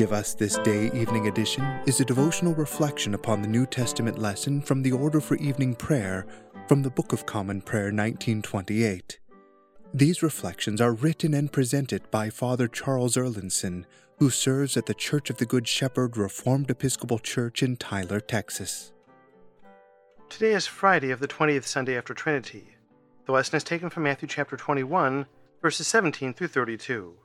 Give Us This Day Evening Edition is a devotional reflection upon the New Testament lesson from the Order for Evening Prayer from the Book of Common Prayer 1928. These reflections are written and presented by Father Charles Erlandson, who serves at the Church of the Good Shepherd Reformed Episcopal Church in Tyler, Texas. Today is Friday of the 20th Sunday after Trinity. The lesson is taken from Matthew chapter 21, verses 17 through 32.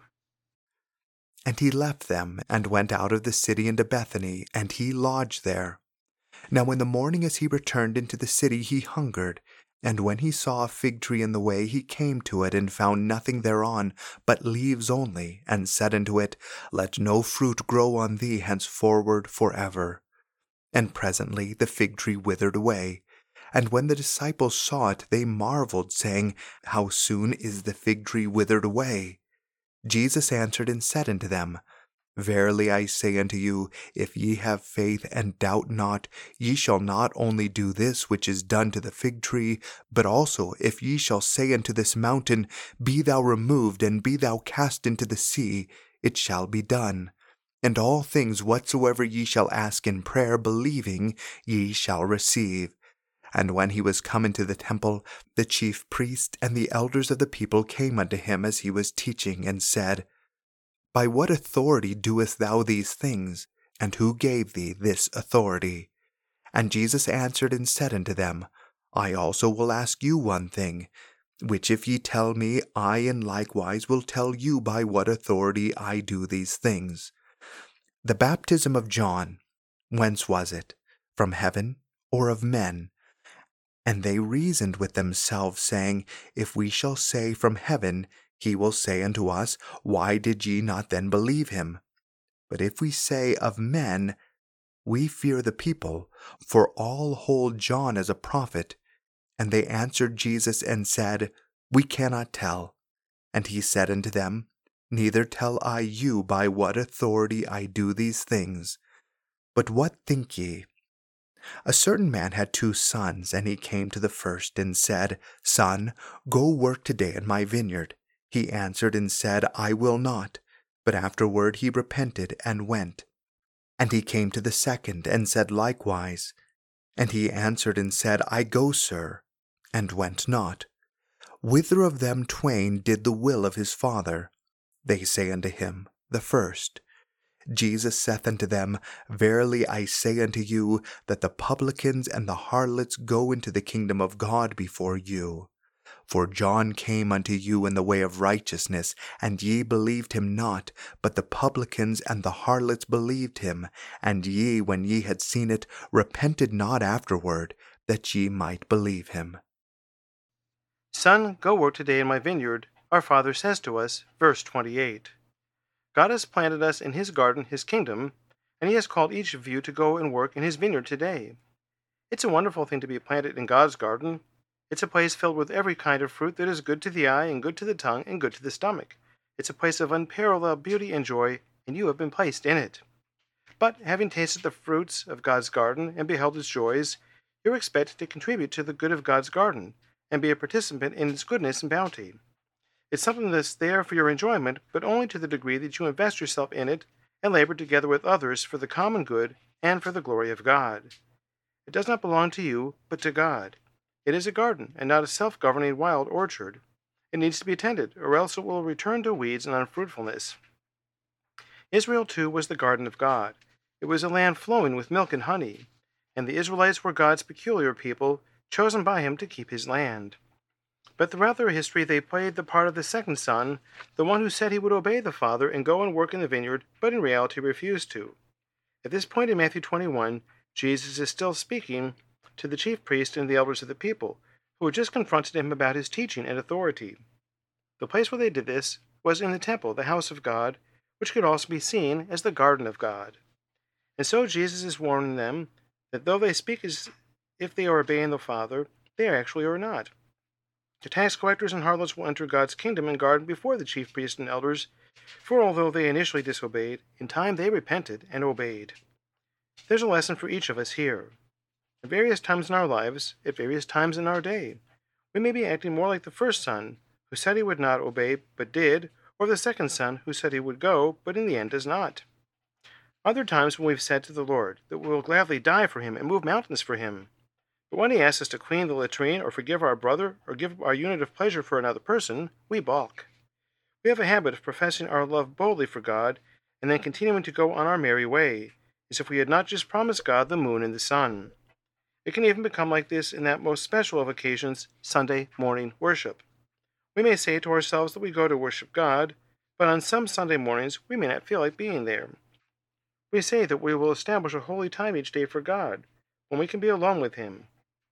And he left them, and went out of the city into Bethany, and he lodged there. Now in the morning as he returned into the city, he hungered. And when he saw a fig tree in the way, he came to it, and found nothing thereon, but leaves only, and said unto it, Let no fruit grow on thee henceforward for ever. And presently the fig tree withered away. And when the disciples saw it, they marveled, saying, How soon is the fig tree withered away? Jesus answered and said unto them, Verily I say unto you, if ye have faith and doubt not, ye shall not only do this which is done to the fig tree, but also if ye shall say unto this mountain, Be thou removed, and be thou cast into the sea, it shall be done. And all things whatsoever ye shall ask in prayer, believing, ye shall receive. And when he was come into the temple, the chief priest and the elders of the people came unto him as he was teaching, and said, By what authority doest thou these things? And who gave thee this authority? And Jesus answered and said unto them, I also will ask you one thing, which if ye tell me, I in likewise will tell you by what authority I do these things. The baptism of John, whence was it? From heaven or of men? And they reasoned with themselves, saying, If we shall say from heaven, he will say unto us, Why did ye not then believe him? But if we say of men, we fear the people, for all hold John as a prophet. And they answered Jesus and said, We cannot tell. And he said unto them, Neither tell I you by what authority I do these things. But what think ye? A certain man had two sons, and he came to the first and said, Son, go work today in my vineyard. He answered and said, I will not. But afterward he repented and went. And he came to the second and said likewise. And he answered and said, I go, sir, and went not. Whither of them twain did the will of his father? They say unto him, The first. Jesus saith unto them, Verily I say unto you, that the publicans and the harlots go into the kingdom of God before you. For John came unto you in the way of righteousness, and ye believed him not, but the publicans and the harlots believed him, and ye, when ye had seen it, repented not afterward, that ye might believe him. Son, go work today in my vineyard, our Father says to us, verse 28. God has planted us in His garden, His kingdom, and He has called each of you to go and work in His vineyard today. It's a wonderful thing to be planted in God's garden. It's a place filled with every kind of fruit that is good to the eye and good to the tongue and good to the stomach. It's a place of unparalleled beauty and joy, and you have been placed in it. But having tasted the fruits of God's garden and beheld its joys, you're expected to contribute to the good of God's garden and be a participant in its goodness and bounty. It's something that's there for your enjoyment, but only to the degree that you invest yourself in it and labor together with others for the common good and for the glory of God. It does not belong to you, but to God. It is a garden and not a self governing wild orchard. It needs to be tended, or else it will return to weeds and unfruitfulness. Israel, too, was the garden of God. It was a land flowing with milk and honey, and the Israelites were God's peculiar people, chosen by Him to keep His land. But throughout their history, they played the part of the second son, the one who said he would obey the father and go and work in the vineyard, but in reality refused to. At this point in Matthew 21, Jesus is still speaking to the chief priest and the elders of the people, who had just confronted him about his teaching and authority. The place where they did this was in the temple, the house of God, which could also be seen as the garden of God. And so Jesus is warning them that though they speak as if they are obeying the Father, they actually are not. The tax collectors and harlots will enter God's kingdom and garden before the chief priests and elders, for although they initially disobeyed, in time they repented and obeyed. There's a lesson for each of us here. At various times in our lives, at various times in our day, we may be acting more like the first son, who said he would not obey but did, or the second son, who said he would go but in the end does not. Other times when we've said to the Lord that we will gladly die for him and move mountains for him. But when he asks us to clean the latrine or forgive our brother or give our unit of pleasure for another person, we balk. We have a habit of professing our love boldly for God and then continuing to go on our merry way, as if we had not just promised God the moon and the sun. It can even become like this in that most special of occasions, Sunday morning worship. We may say to ourselves that we go to worship God, but on some Sunday mornings we may not feel like being there. We say that we will establish a holy time each day for God, when we can be alone with Him.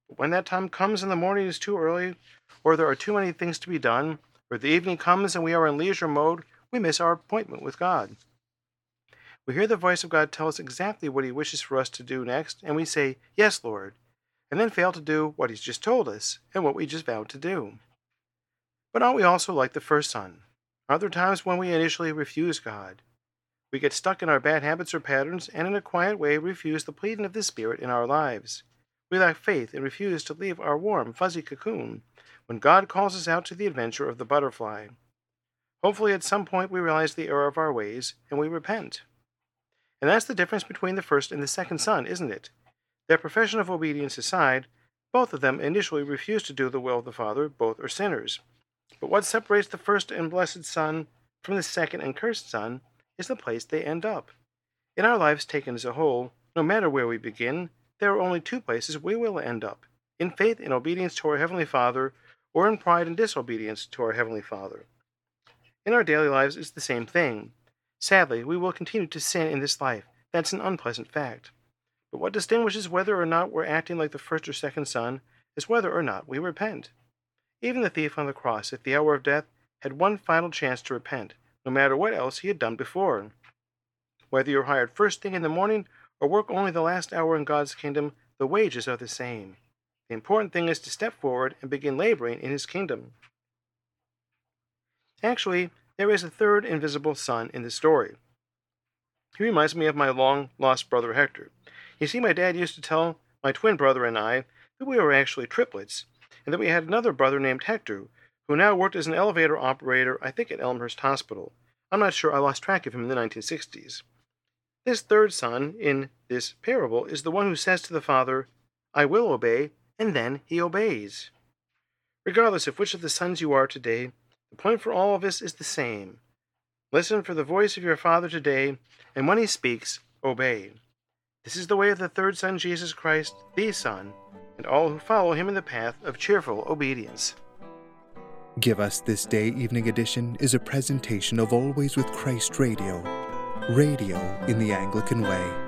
When that time comes and the morning is too early, or there are too many things to be done, or the evening comes and we are in leisure mode, we miss our appointment with God. We hear the voice of God tell us exactly what He wishes for us to do next, and we say, Yes, Lord, and then fail to do what He's just told us and what we just vowed to do. But aren't we also like the first son? Are there times when we initially refuse God? We get stuck in our bad habits or patterns and in a quiet way refuse the pleading of the Spirit in our lives. We lack faith and refuse to leave our warm, fuzzy cocoon when God calls us out to the adventure of the butterfly. Hopefully, at some point, we realize the error of our ways and we repent. And that's the difference between the first and the second son, isn't it? Their profession of obedience aside, both of them initially refused to do the will of the Father, both are sinners. But what separates the first and blessed Son from the second and cursed Son is the place they end up. In our lives taken as a whole, no matter where we begin, there are only two places we will end up in faith and obedience to our Heavenly Father, or in pride and disobedience to our Heavenly Father. In our daily lives, it's the same thing. Sadly, we will continue to sin in this life. That's an unpleasant fact. But what distinguishes whether or not we're acting like the first or second son is whether or not we repent. Even the thief on the cross, at the hour of death, had one final chance to repent, no matter what else he had done before. Whether you're hired first thing in the morning or work only the last hour in God's kingdom, the wages are the same. The important thing is to step forward and begin laboring in His kingdom. Actually, there is a third invisible son in the story. He reminds me of my long lost brother Hector. You see, my dad used to tell my twin brother and I that we were actually triplets, and that we had another brother named Hector who now worked as an elevator operator, I think at Elmhurst Hospital. I'm not sure, I lost track of him in the 1960s. This third son in this parable is the one who says to the father, I will obey, and then he obeys. Regardless of which of the sons you are today, the point for all of us is the same. Listen for the voice of your Father today, and when he speaks, obey. This is the way of the third Son, Jesus Christ, the Son, and all who follow him in the path of cheerful obedience. Give Us This Day Evening Edition is a presentation of Always with Christ Radio, radio in the Anglican way.